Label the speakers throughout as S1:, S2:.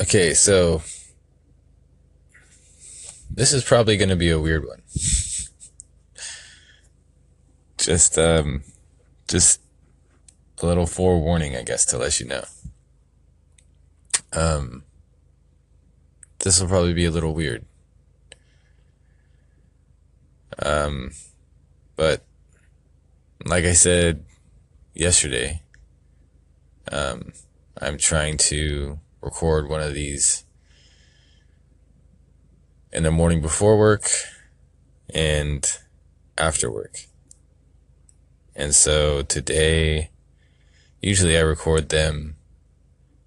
S1: Okay, so this is probably going to be a weird one. just um just a little forewarning, I guess, to let you know. Um this will probably be a little weird. Um but like I said yesterday, um I'm trying to record one of these in the morning before work and after work. And so today, usually I record them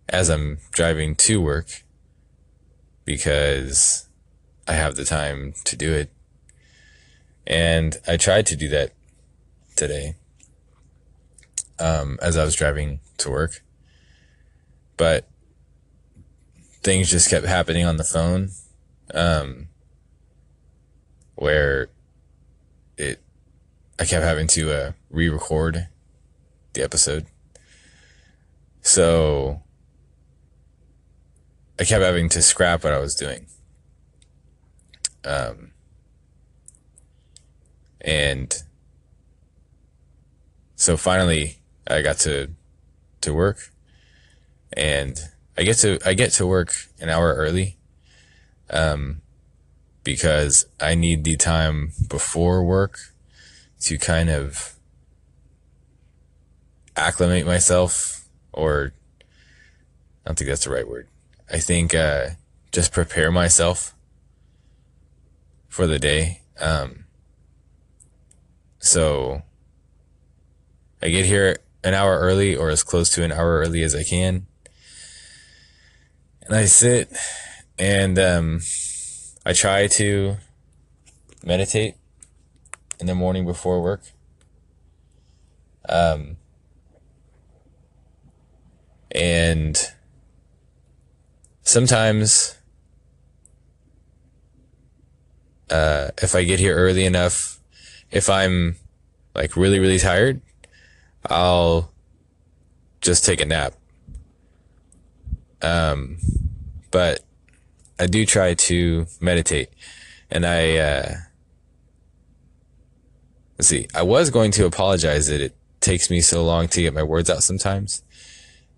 S1: as I'm driving to work because I have the time to do it. And I tried to do that today um, as I was driving to work. But things just kept happening on the phone um, where it I kept having to uh, re-record the episode. So I kept having to scrap what I was doing. Um, and so finally I got to to work and I get to I get to work an hour early um, because I need the time before work to kind of acclimate myself or I don't think that's the right word. I think uh, just prepare myself for the day. Um, so I get here an hour early or as close to an hour early as I can. And I sit and um, I try to meditate in the morning before work. Um, and sometimes, uh, if I get here early enough, if I'm like really, really tired, I'll just take a nap. Um, but I do try to meditate. And I, uh, let's see, I was going to apologize that it takes me so long to get my words out sometimes.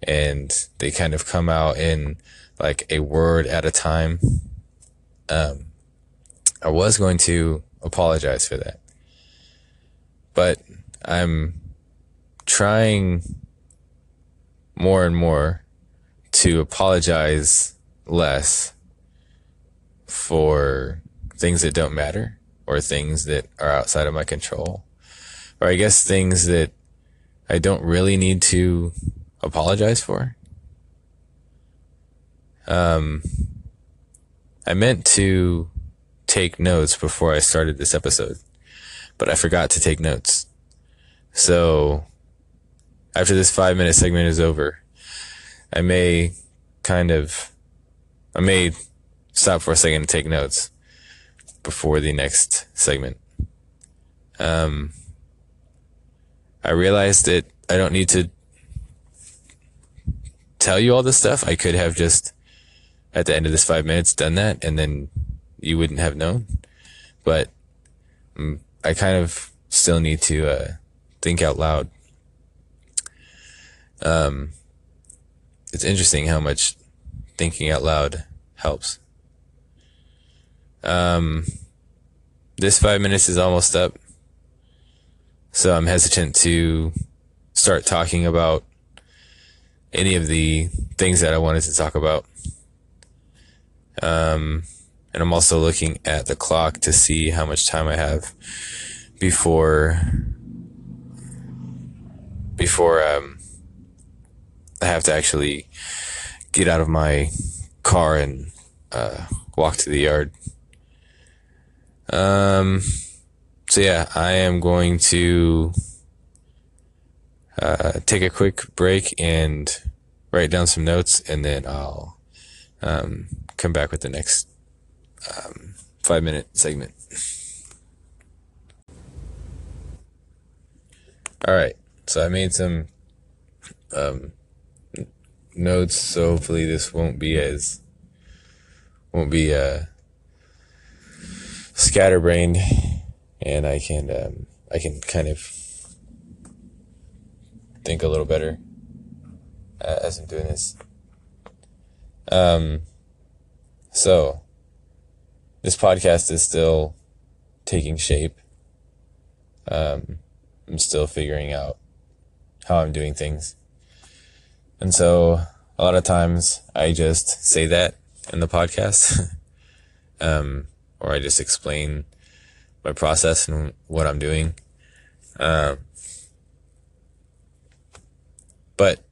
S1: And they kind of come out in like a word at a time. Um, I was going to apologize for that, but I'm trying more and more to apologize less for things that don't matter or things that are outside of my control. Or I guess things that I don't really need to apologize for. Um, I meant to take notes before I started this episode, but I forgot to take notes. So after this five minute segment is over, I may kind of, I may stop for a second and take notes before the next segment. Um, I realized that I don't need to tell you all this stuff. I could have just at the end of this five minutes done that and then you wouldn't have known. But um, I kind of still need to uh, think out loud. Um, it's interesting how much thinking out loud helps. Um, this five minutes is almost up. So I'm hesitant to start talking about any of the things that I wanted to talk about. Um, and I'm also looking at the clock to see how much time I have before before um, I have to actually get out of my car and uh, walk to the yard. Um, so yeah, I am going to uh, take a quick break and write down some notes, and then I'll um, come back with the next um, five minute segment. All right, so I made some um, notes, so hopefully this won't be as won't be uh, scatterbrained, and I can um, I can kind of think a little better uh, as I'm doing this. Um, so this podcast is still taking shape. Um, I'm still figuring out how I'm doing things. And so a lot of times I just say that in the podcast. um, or I just explain my process and what I'm doing. Um, but,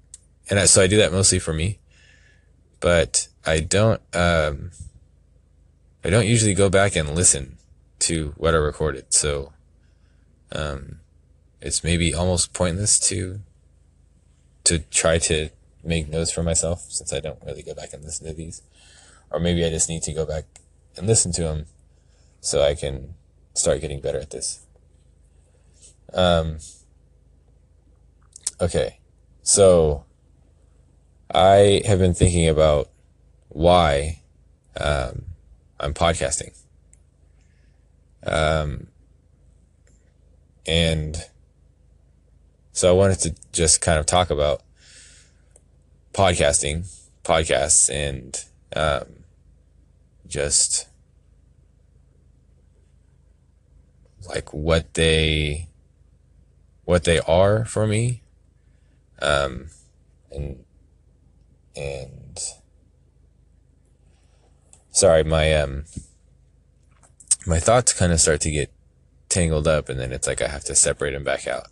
S1: and I, so I do that mostly for me, but I don't, um, I don't usually go back and listen to what I recorded. So, um, it's maybe almost pointless to, to try to make notes for myself since I don't really go back and listen to these. Or maybe I just need to go back and listen to them so I can start getting better at this. Um, okay. So I have been thinking about why, um, I'm podcasting. Um, and so I wanted to just kind of talk about podcasting, podcasts, and um, just like what they what they are for me, um, and and sorry, my um my thoughts kind of start to get tangled up, and then it's like I have to separate them back out.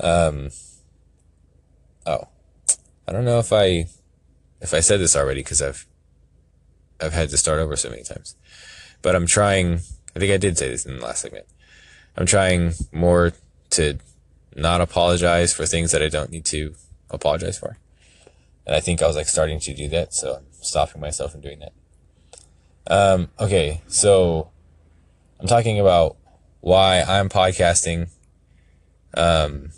S1: Um. Oh, I don't know if I if I said this already because I've I've had to start over so many times, but I'm trying. I think I did say this in the last segment. I'm trying more to not apologize for things that I don't need to apologize for. And I think I was like starting to do that, so I'm stopping myself from doing that. Um, okay, so I'm talking about why I'm podcasting. Um,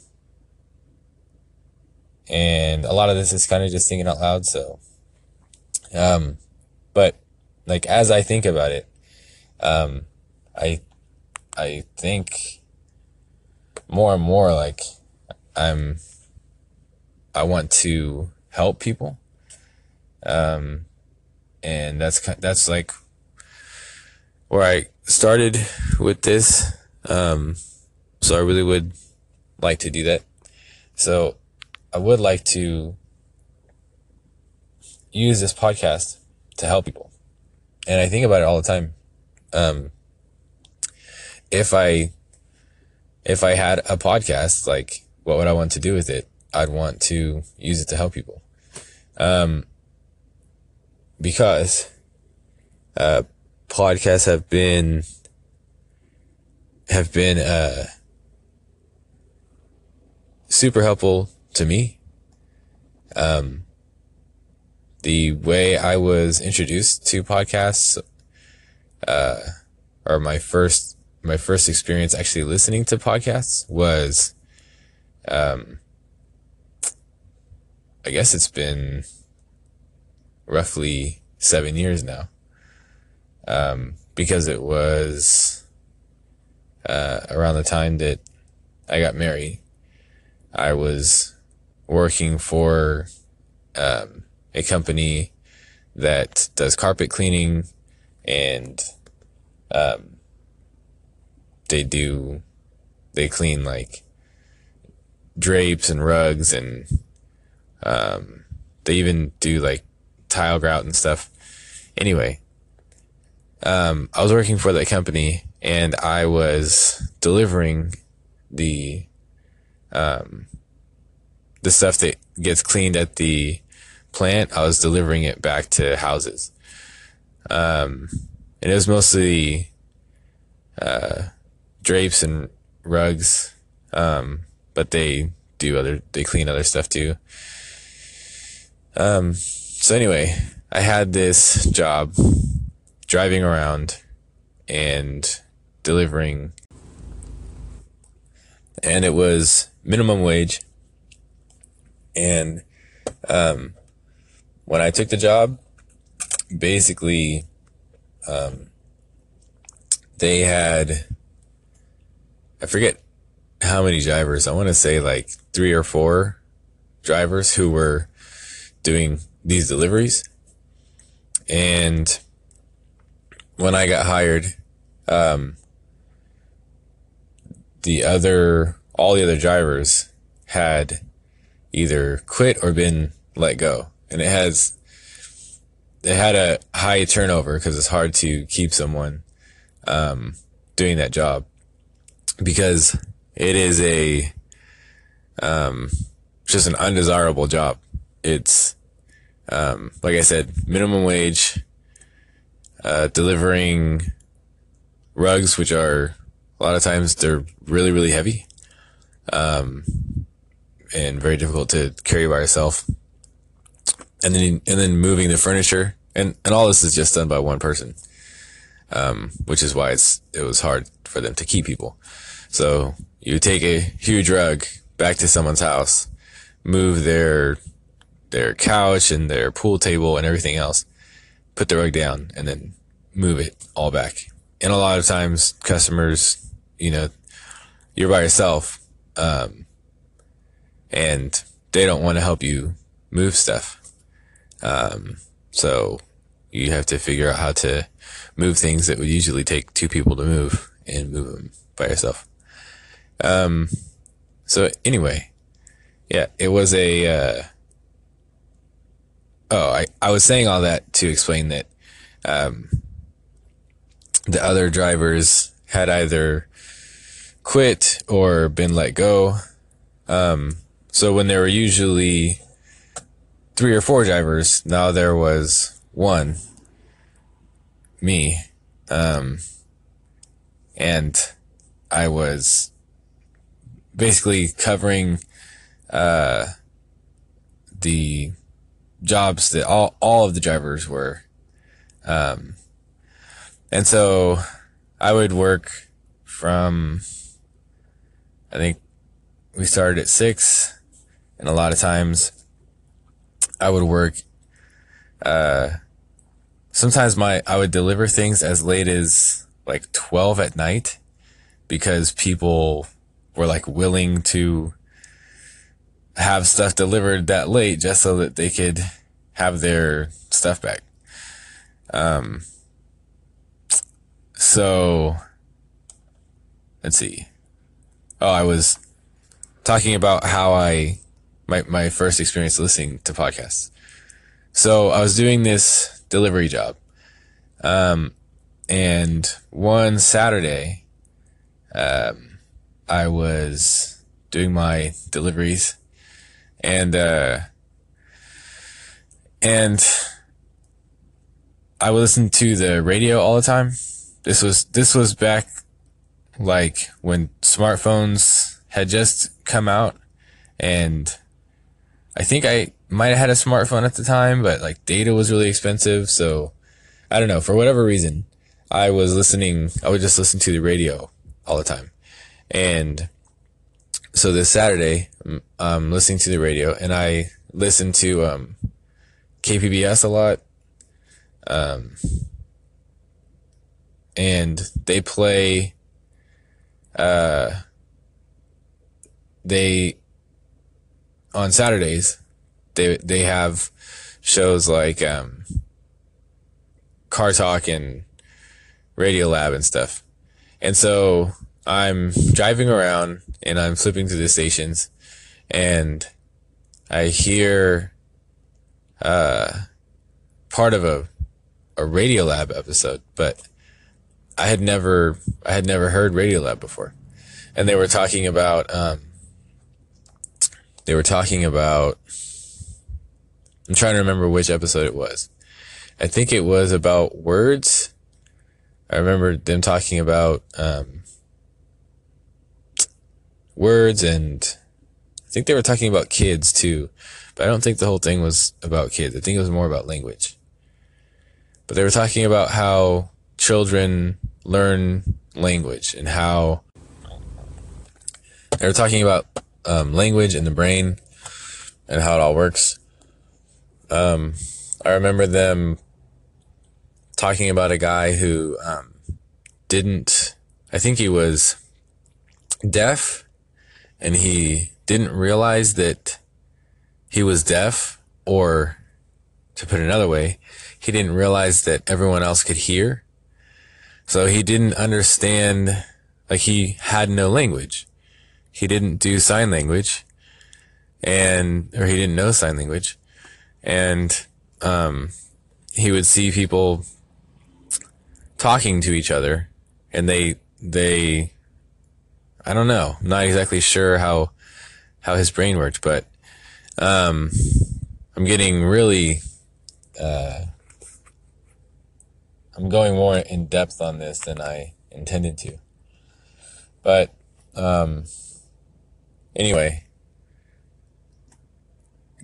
S1: and a lot of this is kind of just thinking out loud. So, um, but like as I think about it, um, I, I think more and more like I'm, I want to help people. Um, and that's, that's like where I started with this. Um, so I really would like to do that. So I would like to use this podcast to help people. And I think about it all the time. Um, if I, if I had a podcast, like what would I want to do with it? I'd want to use it to help people. Um, because, uh, podcasts have been, have been, uh, super helpful to me. Um, the way I was introduced to podcasts, uh, or my first, my first experience actually listening to podcasts was, um, I guess it's been roughly seven years now. Um, because it was, uh, around the time that I got married. I was working for um, a company that does carpet cleaning and um, they do they clean like drapes and rugs and um, they even do like tile grout and stuff. Anyway um, i was working for that company and i was delivering the um, the stuff that gets cleaned at the plant, I was delivering it back to houses. Um, and it was mostly, uh, drapes and rugs. Um, but they do other, they clean other stuff too. Um, so anyway, I had this job driving around and delivering and it was minimum wage and um, when I took the job, basically, um, they had, I forget how many drivers. I want to say like three or four drivers who were doing these deliveries. And when I got hired, um, the other, all the other drivers had either quit or been let go. And it has, it had a high turnover because it's hard to keep someone, um, doing that job because it is a, um, just an undesirable job. It's, um, like I said, minimum wage, uh, delivering rugs, which are a lot of times they're really, really heavy. Um, and very difficult to carry by yourself. And then, and then moving the furniture and, and all this is just done by one person. Um, which is why it's, it was hard for them to keep people. So you take a huge rug back to someone's house, move their, their couch and their pool table and everything else, put the rug down and then move it all back. And a lot of times customers, you know, you're by yourself. Um, and they don't want to help you move stuff. Um, so you have to figure out how to move things that would usually take two people to move and move them by yourself. Um, so anyway, yeah, it was a, uh, oh, I, I was saying all that to explain that, um, the other drivers had either quit or been let go. Um, so when there were usually three or four drivers, now there was one, me, um, and I was basically covering uh, the jobs that all all of the drivers were, um, and so I would work from I think we started at six, and a lot of times I would work. Uh, sometimes my I would deliver things as late as like twelve at night because people were like willing to have stuff delivered that late just so that they could have their stuff back. Um, so let's see. Oh, I was talking about how I, my, my first experience listening to podcasts. So I was doing this delivery job. Um, and one Saturday, um, I was doing my deliveries and, uh, and I would listen to the radio all the time. This was, this was back like when smartphones had just come out and I think I might have had a smartphone at the time, but like data was really expensive. So I don't know. For whatever reason, I was listening, I would just listen to the radio all the time. And so this Saturday, I'm listening to the radio and I listen to, um, KPBS a lot. Um, and they play, uh, they, on Saturdays, they, they have shows like, um, Car Talk and Radiolab and stuff. And so I'm driving around and I'm flipping through the stations and I hear uh, part of a a Radiolab episode, but I had never I had never heard Radiolab before, and they were talking about um, they were talking about I'm trying to remember which episode it was. I think it was about words. I remember them talking about um, words and I think they were talking about kids too, but I don't think the whole thing was about kids. I think it was more about language. But they were talking about how children learn language and how they were talking about um, language in the brain and how it all works. Um, I remember them talking about a guy who um, didn't, I think he was deaf and he didn't realize that he was deaf, or to put it another way, he didn't realize that everyone else could hear. So he didn't understand, like he had no language. He didn't do sign language and, or he didn't know sign language. And, um, he would see people talking to each other and they, they, I don't know, not exactly sure how, how his brain worked, but, um, I'm getting really, uh, I'm going more in depth on this than I intended to. But, um, anyway,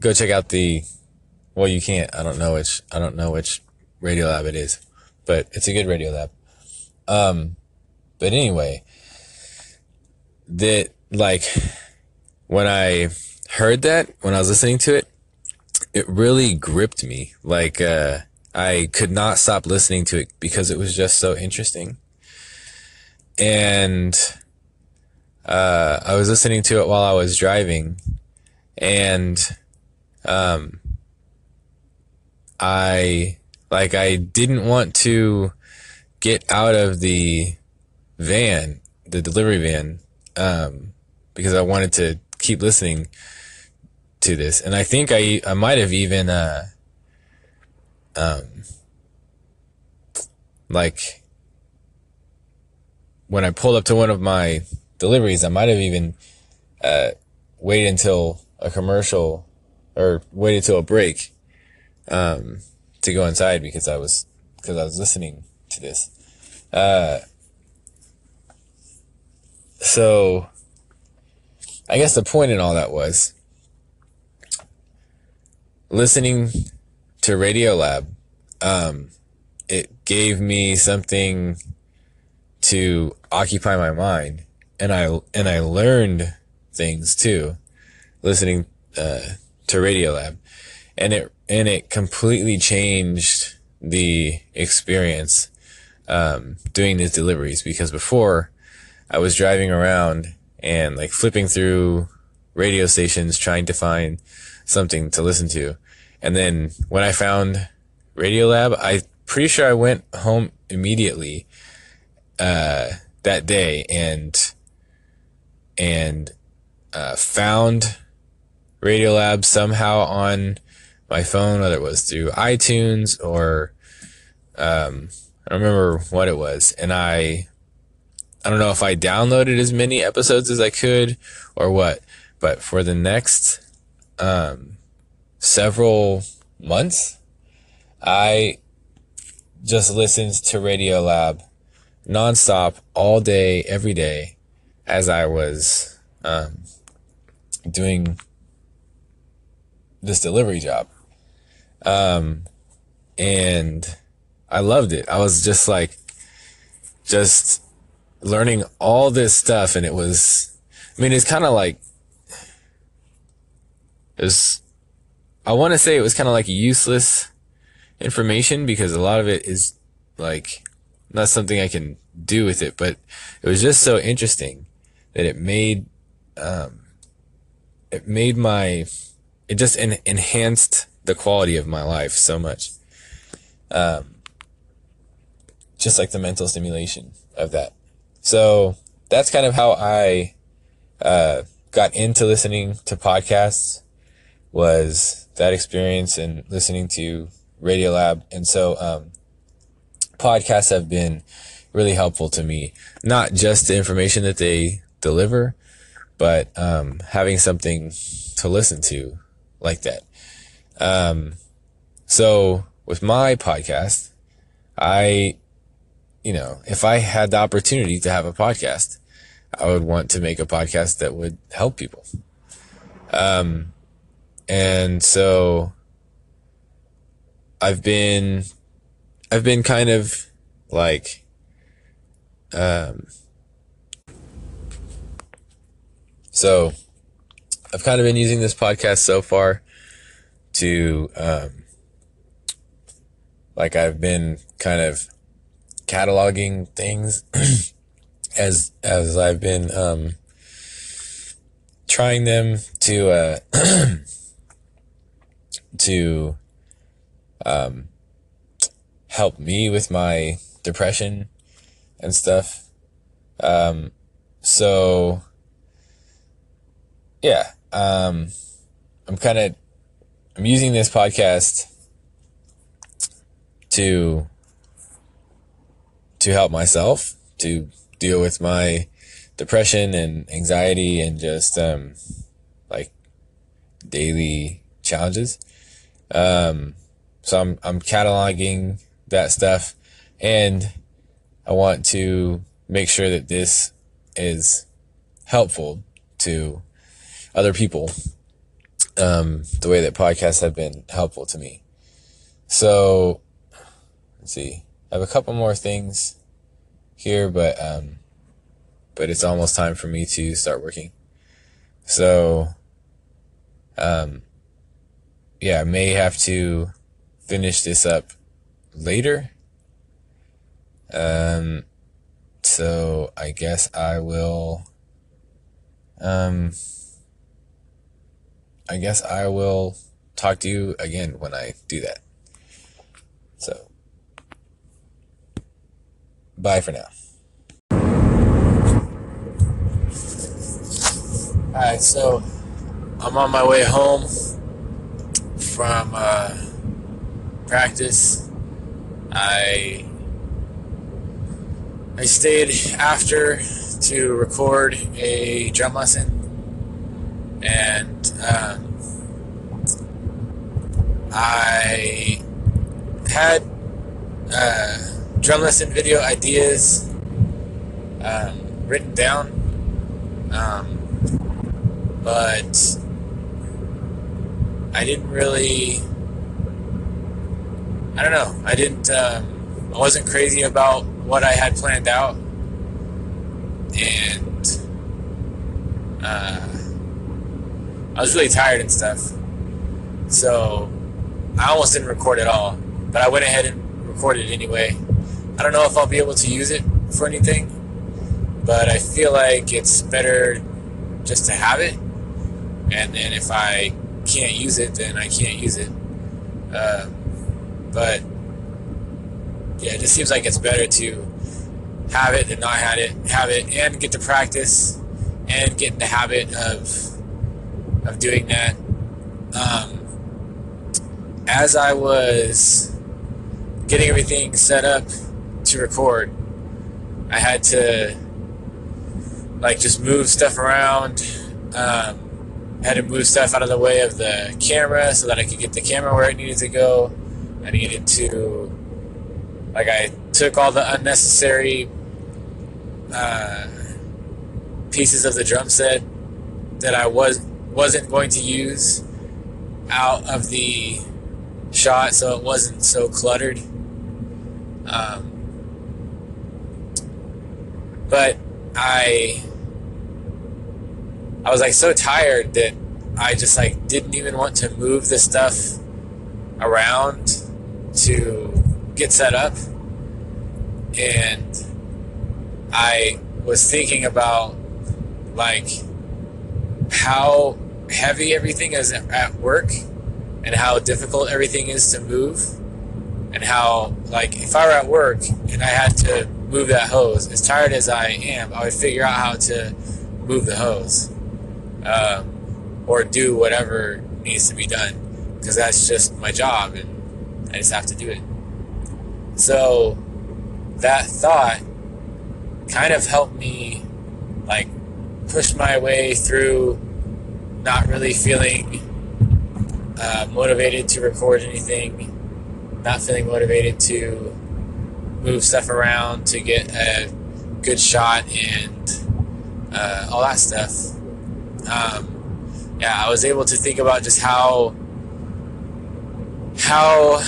S1: go check out the, well, you can't, I don't know which, I don't know which Radiolab it is, but it's a good Radiolab. Um, but anyway, that, like, when I heard that, when I was listening to it, it really gripped me. Like, uh, I could not stop listening to it because it was just so interesting. And, uh, I was listening to it while I was driving and, um, I, like, I didn't want to get out of the van, the delivery van, um, because I wanted to keep listening to this. And I think I, I might have even, uh, um, like when I pulled up to one of my deliveries, I might have even, uh, waited until a commercial or waited till a break, um, to go inside because I was, because I was listening to this. Uh, so I guess the point in all that was listening to Radiolab, um, it gave me something to occupy my mind, and I and I learned things too, listening uh, to Radiolab, and it and it completely changed the experience um, doing these deliveries. Because before I was driving around and like flipping through radio stations trying to find something to listen to. And then when I found Radiolab, I'm pretty sure I went home immediately uh, that day. And and uh, found Radiolab somehow on my phone, whether it was through iTunes or um, I don't remember what it was, and I I don't know if I downloaded as many episodes as I could or what, but for the next um, several months, I just listened to Radiolab nonstop all day, every day, as I was um, doing this delivery job. Um, and I loved it. I was just like, just learning all this stuff. And it was, I mean, it's kind of like, it was, I want to say it was kind of like useless information because a lot of it is like not something I can do with it, but it was just so interesting that it made, um, it made my, it just en- enhanced the quality of my life so much. Um, just like the mental stimulation of that. So that's kind of how I, uh, got into listening to podcasts was that experience and listening to Radiolab. And so, um, podcasts have been really helpful to me. Not just the information that they deliver, but, um, having something to listen to like that. Um, so with my podcast, I, you know, if I had the opportunity to have a podcast, I would want to make a podcast that would help people. Um, and so I've been, I've been kind of like, um, so I've kind of been using this podcast so far to, um, like I've been kind of cataloging things as as I've been um, trying them to uh, to um, help me with my depression and stuff. Um, so yeah, um, I'm kind of I'm using this podcast to to help myself to deal with my depression and anxiety and just um, like daily challenges. Um, so I'm I'm cataloging that stuff, and I want to make sure that this is helpful to other people. Um, the way that podcasts have been helpful to me. So let's see. I have a couple more things here, but um, but it's almost time for me to start working. So, um, yeah, I may have to finish this up later. Um, so I guess I will, um, I guess I will talk to you again when I do that. So, bye for now. Alright, so I'm on my way home from uh, practice. I I stayed after to record a drum lesson, and um, I had uh, drum lesson video ideas um, written down, um, but I didn't really. I don't know. I didn't. Um, I wasn't crazy about what I had planned out, and uh, I was really tired and stuff. So I almost didn't record at all, but I went ahead and recorded anyway. I don't know if I'll be able to use it for anything, but I feel like it's better just to have it, and then if I can't use it, then I can't use it. Uh, but yeah, it just seems like it's better to have it than not have it, have it, and get to practice and get in the habit of of doing that. Um, as I was getting everything set up to record, I had to like just move stuff around. Um, had to move stuff out of the way of the camera so that I could get the camera where it needed to go. I needed to, like, I took all the unnecessary uh, pieces of the drum set that I was wasn't going to use out of the shot, so it wasn't so cluttered. Um, but I I was like so tired that I just like didn't even want to move the stuff around to get set up. And I was thinking about like how heavy everything is at work and how difficult everything is to move and how like if I were at work and I had to move that hose, as tired as I am, I would figure out how to move the hose um, or do whatever needs to be done because that's just my job and I just have to do it. So that thought kind of helped me like push my way through not really feeling uh, motivated to record anything, not feeling motivated to move stuff around to get a good shot and uh, all that stuff. Um, yeah, I was able to think about just how how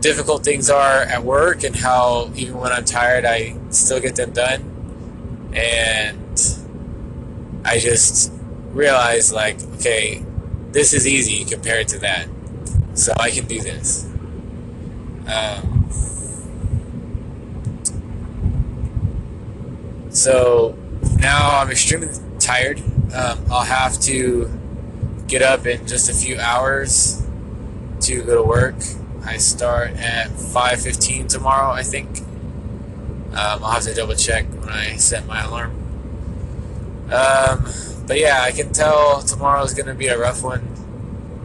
S1: difficult things are at work and how even when I'm tired, I still get them done. And I just realized, like, okay, this is easy compared to that. So I can do this. Um, so now I'm extremely tired. Um, I'll have to get up in just a few hours to go to work. I start at 5:15 tomorrow, I think. Um, I'll have to double check when I set my alarm. Um, but yeah, I can tell tomorrow is going to be a rough one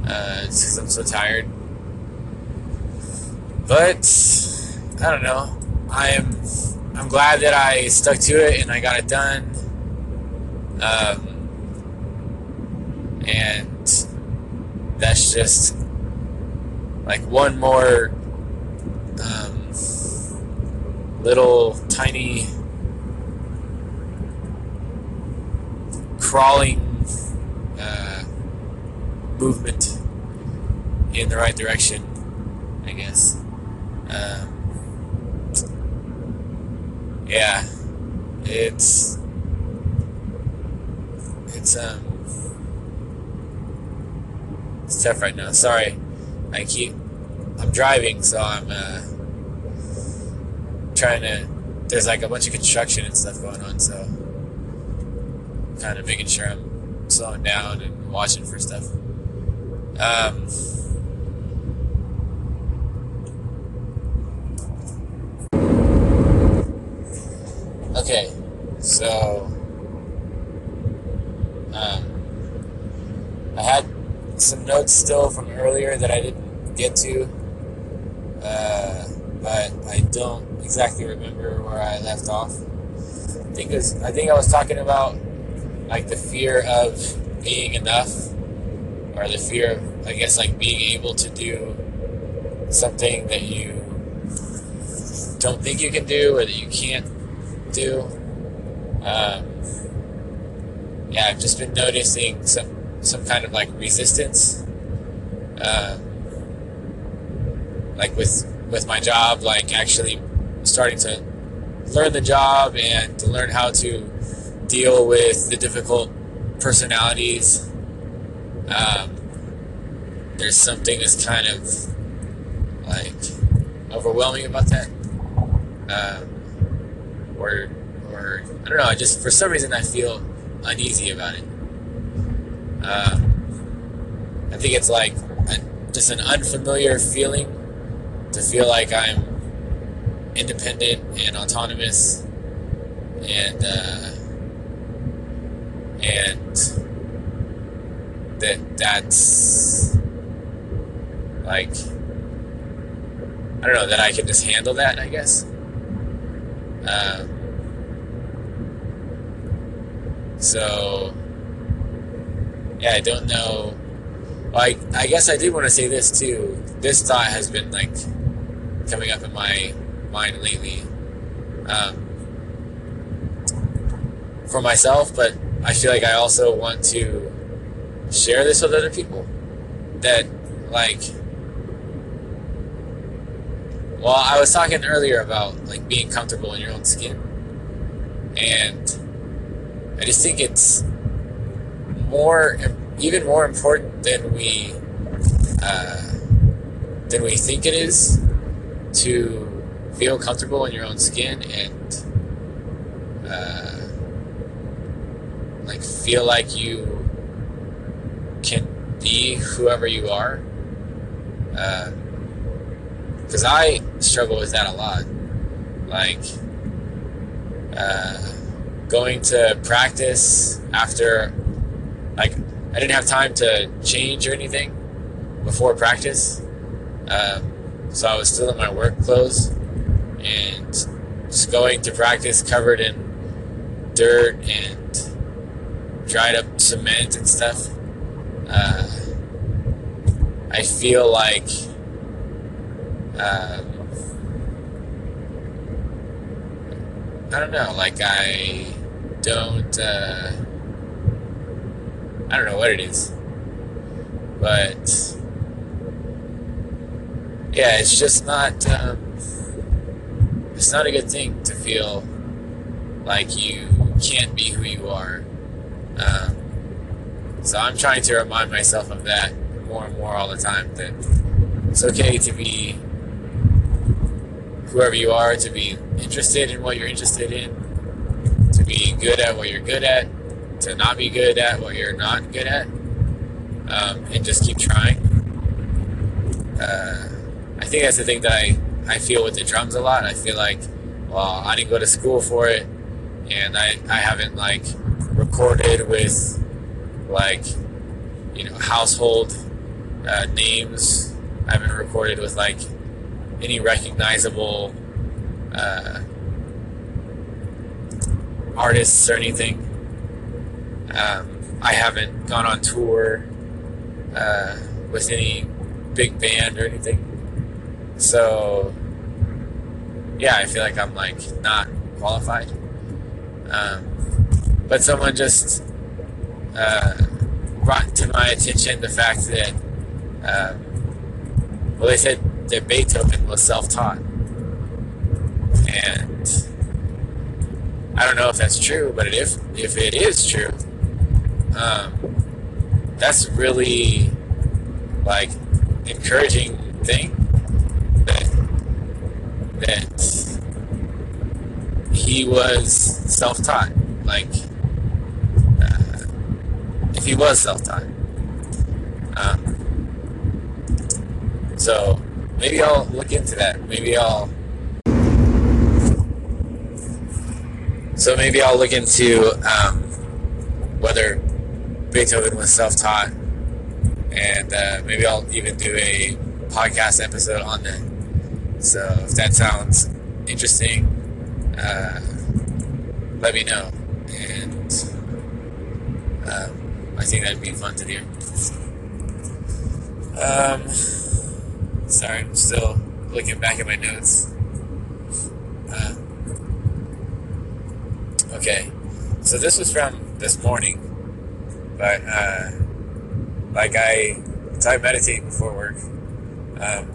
S1: uh, because I'm so tired. But I don't know. I'm I'm glad that I stuck to it and I got it done. Um, and that's just like one more um, little tiny crawling uh, movement in the right direction, I guess. Um, yeah, it's it's um it's tough right now. Sorry, I keep I'm driving, so I'm uh, trying to. There's like a bunch of construction and stuff going on, so kind of making sure I'm slowing down and watching for stuff. Um, okay, so um, I had some notes still from earlier that I didn't get to, uh, but I don't exactly remember where I left off. I think, was, I think I was talking about like the fear of being enough or the fear of i guess like being able to do something that you don't think you can do or that you can't do. Um, yeah i've just been noticing some some kind of like resistance um, like with with my job like actually starting to learn the job and to learn how to deal with the difficult personalities. Um, there's something that's kind of like overwhelming about that, um, or or I don't know. I just for some reason I feel uneasy about it. Um, I think it's like a, just an unfamiliar feeling to feel like I'm independent and autonomous and. Uh, and that that's like I don't know that I can just handle that. I guess. Um, so yeah, I don't know. I I guess I did want to say this too. This thought has been like coming up in my mind lately. Um, for myself, but I feel like I also want to share this with other people. That, like, well, I was talking earlier about like being comfortable in your own skin, and I just think it's more, even more important than we uh, than we think it is to feel comfortable in your own skin and. Uh, like feel like you can be whoever you are because uh, i struggle with that a lot. Like uh, going to practice after like i didn't have time to change or anything before practice um, so i was still in my work clothes and just going to practice covered in dirt and dried up cement and stuff. Uh, I feel like um, I don't know, like I don't uh, I don't know what it is, but yeah, it's just not um, it's not a good thing to feel like you can't be who you are um, so I'm trying to remind myself of that more and more all the time that it's okay to be
S2: whoever you are to be interested in what you're interested in, to be good at what you're good at, to not be good at what you're not good at, um, and just keep trying. Uh, I think that's the thing that I, I feel with the drums a lot. I feel like, well, I didn't go to school for it, and I, I haven't like recorded with like you know household uh, names. I haven't recorded with like any recognizable uh, artists or anything. Um, I haven't gone on tour uh, with any big band or anything. So, yeah, I feel like I'm like not qualified. Um, but someone just uh, brought to my attention the fact that, um, well, they said that Beethoven was self-taught, and I don't know if that's true, but if if it is true, um, that's really like encouraging thing that that he was self-taught, like uh, if he was self-taught. Um, so maybe I'll look into that. Maybe I'll. So maybe I'll look into um, whether Beethoven was self-taught, and uh, maybe I'll even do a podcast episode on that. So if that sounds interesting, uh, let me know, and um, I think that'd be fun to do. Um, Sorry, I'm still looking back at my notes. Uh, okay, so this was from this morning, but uh, like I, so I meditate before work, um,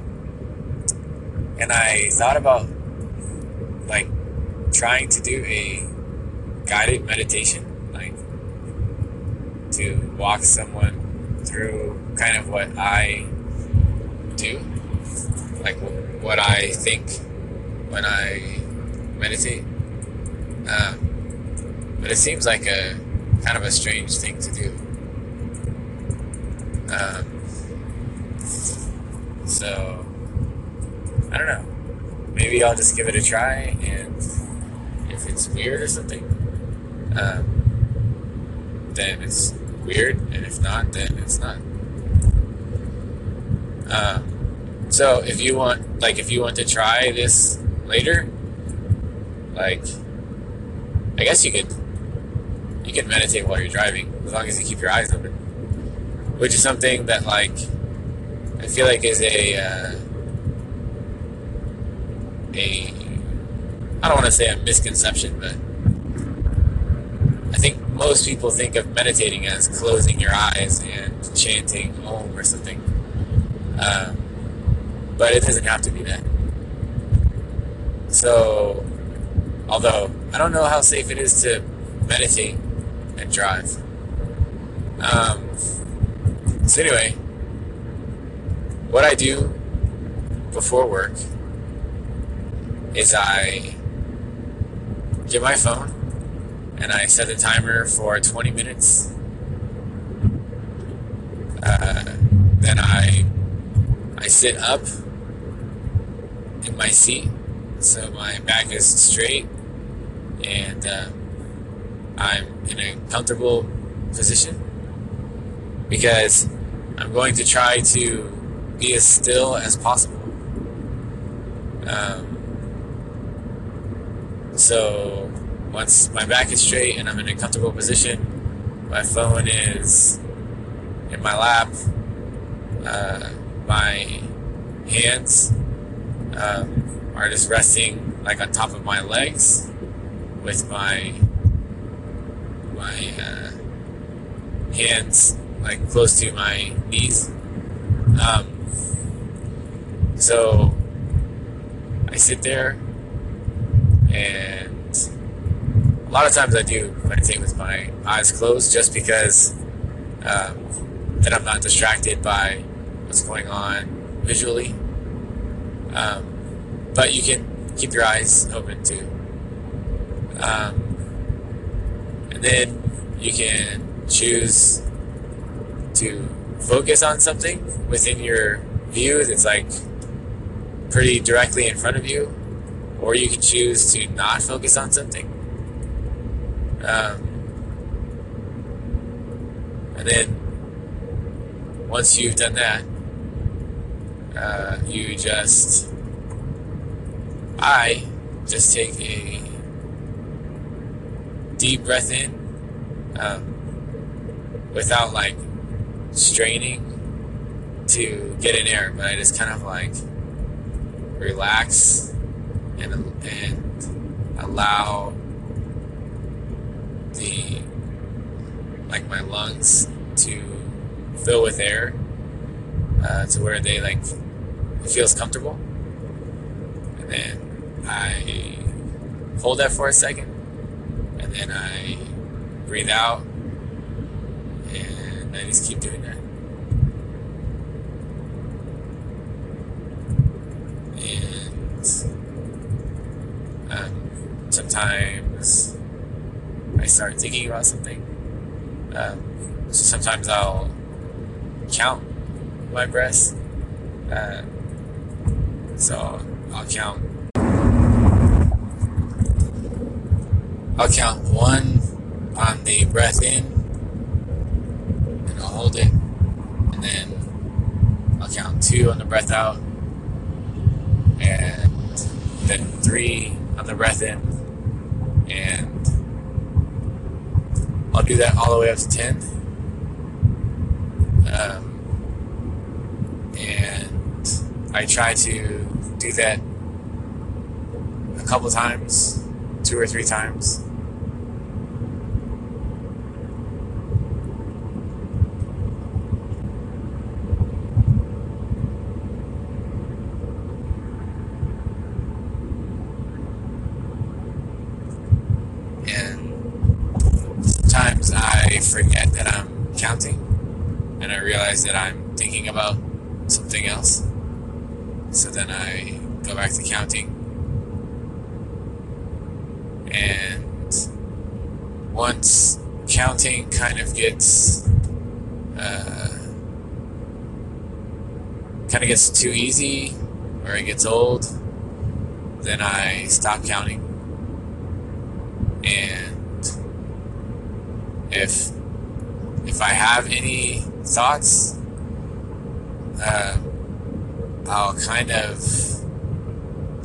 S2: and I thought about like trying to do a guided meditation, to walk someone through kind of what I do like what I think when I meditate. Um, but it seems like a kind of a strange thing to do. Um, so I don't know. Maybe I'll just give it a try, and if it's weird or something, um, then it's weird, and if not, then it's not. Um, so if you want, like, if you want to try this later, like, I guess you could, you can meditate while you're driving as long as you keep your eyes open, which is something that, like, I feel like is a, uh, a, I don't want to say a misconception, but most people think of meditating as closing your eyes and chanting Om or something. Um, but it doesn't have to be that. So, although I don't know how safe it is to meditate and drive. Um, so, anyway, what I do before work is I get my phone and I set the timer for 20 minutes. Uh, then I I sit up in my seat, so my back is straight, and uh, I'm in a comfortable position because I'm going to try to be as still as possible. Um, so once my back is straight and I'm in a comfortable position, my phone is in my lap. Uh, my hands um, are just resting like on top of my legs with my my uh, hands like close to my knees. Um, so I sit there and lot of times I do meditate with my eyes closed just because um, then I'm not distracted by what's going on visually. Um, but you can keep your eyes open too. Um, and then you can choose to focus on something within your view that's like pretty directly in front of you, or you can choose to not focus on something. Um, and then once you've done that, uh, you just, I just take a deep breath in um, without like straining to get in air, but I just kind of like relax and, and allow the like my lungs to fill with air uh, to where they like it feels comfortable. And then I hold that for a second and then I breathe out and I just keep doing that. And um, sometimes start thinking about something. Um, so sometimes I'll count my breaths. Uh, so I'll count. I'll count one on the breath in, and I'll hold it, and then I'll count two on the breath out, and then three on the breath in, and I'll do that all the way up to 10. Um, and I try to do that a couple times, two or three times. And sometimes I forget that I'm counting and I realize that I'm thinking about something else. So then I go back to counting. And once counting kind of gets uh, kind of gets too easy or it gets old, then I stop counting. And if if I have any thoughts, uh, I'll kind of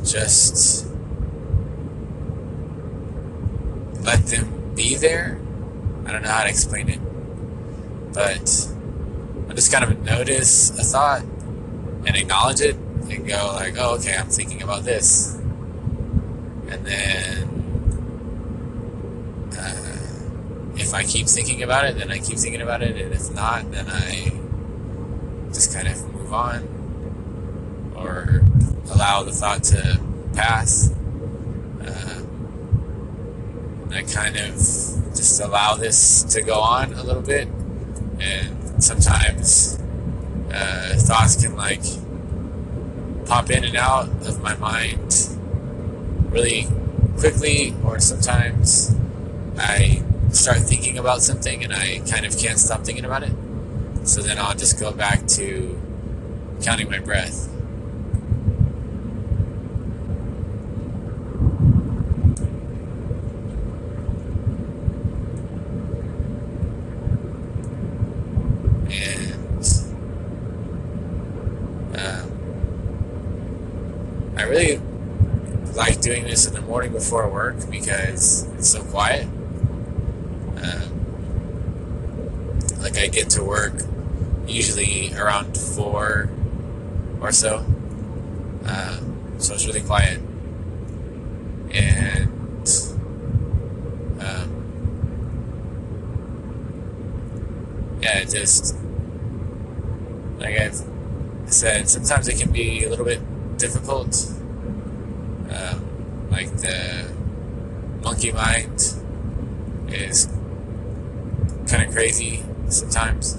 S2: just let them be there. I don't know how to explain it, but I just kind of notice a thought and acknowledge it and go like, "Oh, okay, I'm thinking about this," and then uh, if I keep thinking about it, then I keep thinking about it, and if not, then I just kind of move on or allow the thought to pass. Uh, I kind of just allow this to go on a little bit, and sometimes uh, thoughts can like pop in and out of my mind really quickly, or sometimes I start thinking about something and I kind of can't stop thinking about it. So then I'll just go back to counting my breath. Um, I really like doing this in the morning before work because it's so quiet. Um, like I get to work usually around four or so, uh, so it's really quiet, and um, yeah, just like I've said, sometimes it can be a little bit difficult. Um, like the monkey mind is kind of crazy sometimes.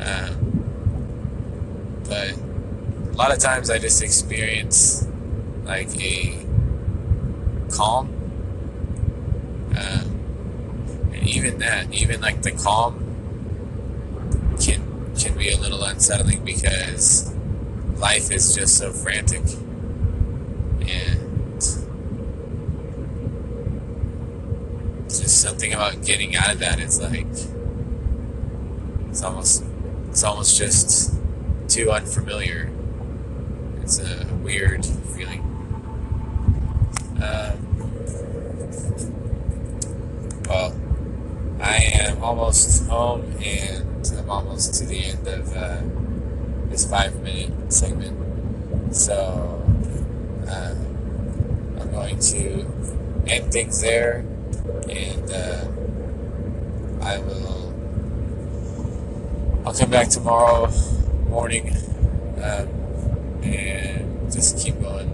S2: Um, but a lot of times I just experience like a calm. Um, and even that, even like the calm can can be a little unsettling because life is just so frantic. And just something about getting out of that is like it's almost it's almost just too unfamiliar. It's a weird feeling. Um, well, I am almost home and I'm almost to the end of uh, this five minute segment. So uh, I'm going to end things there and uh, I will. I'll come back tomorrow morning um, and just keep going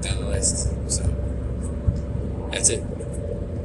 S2: down the list. So that's it.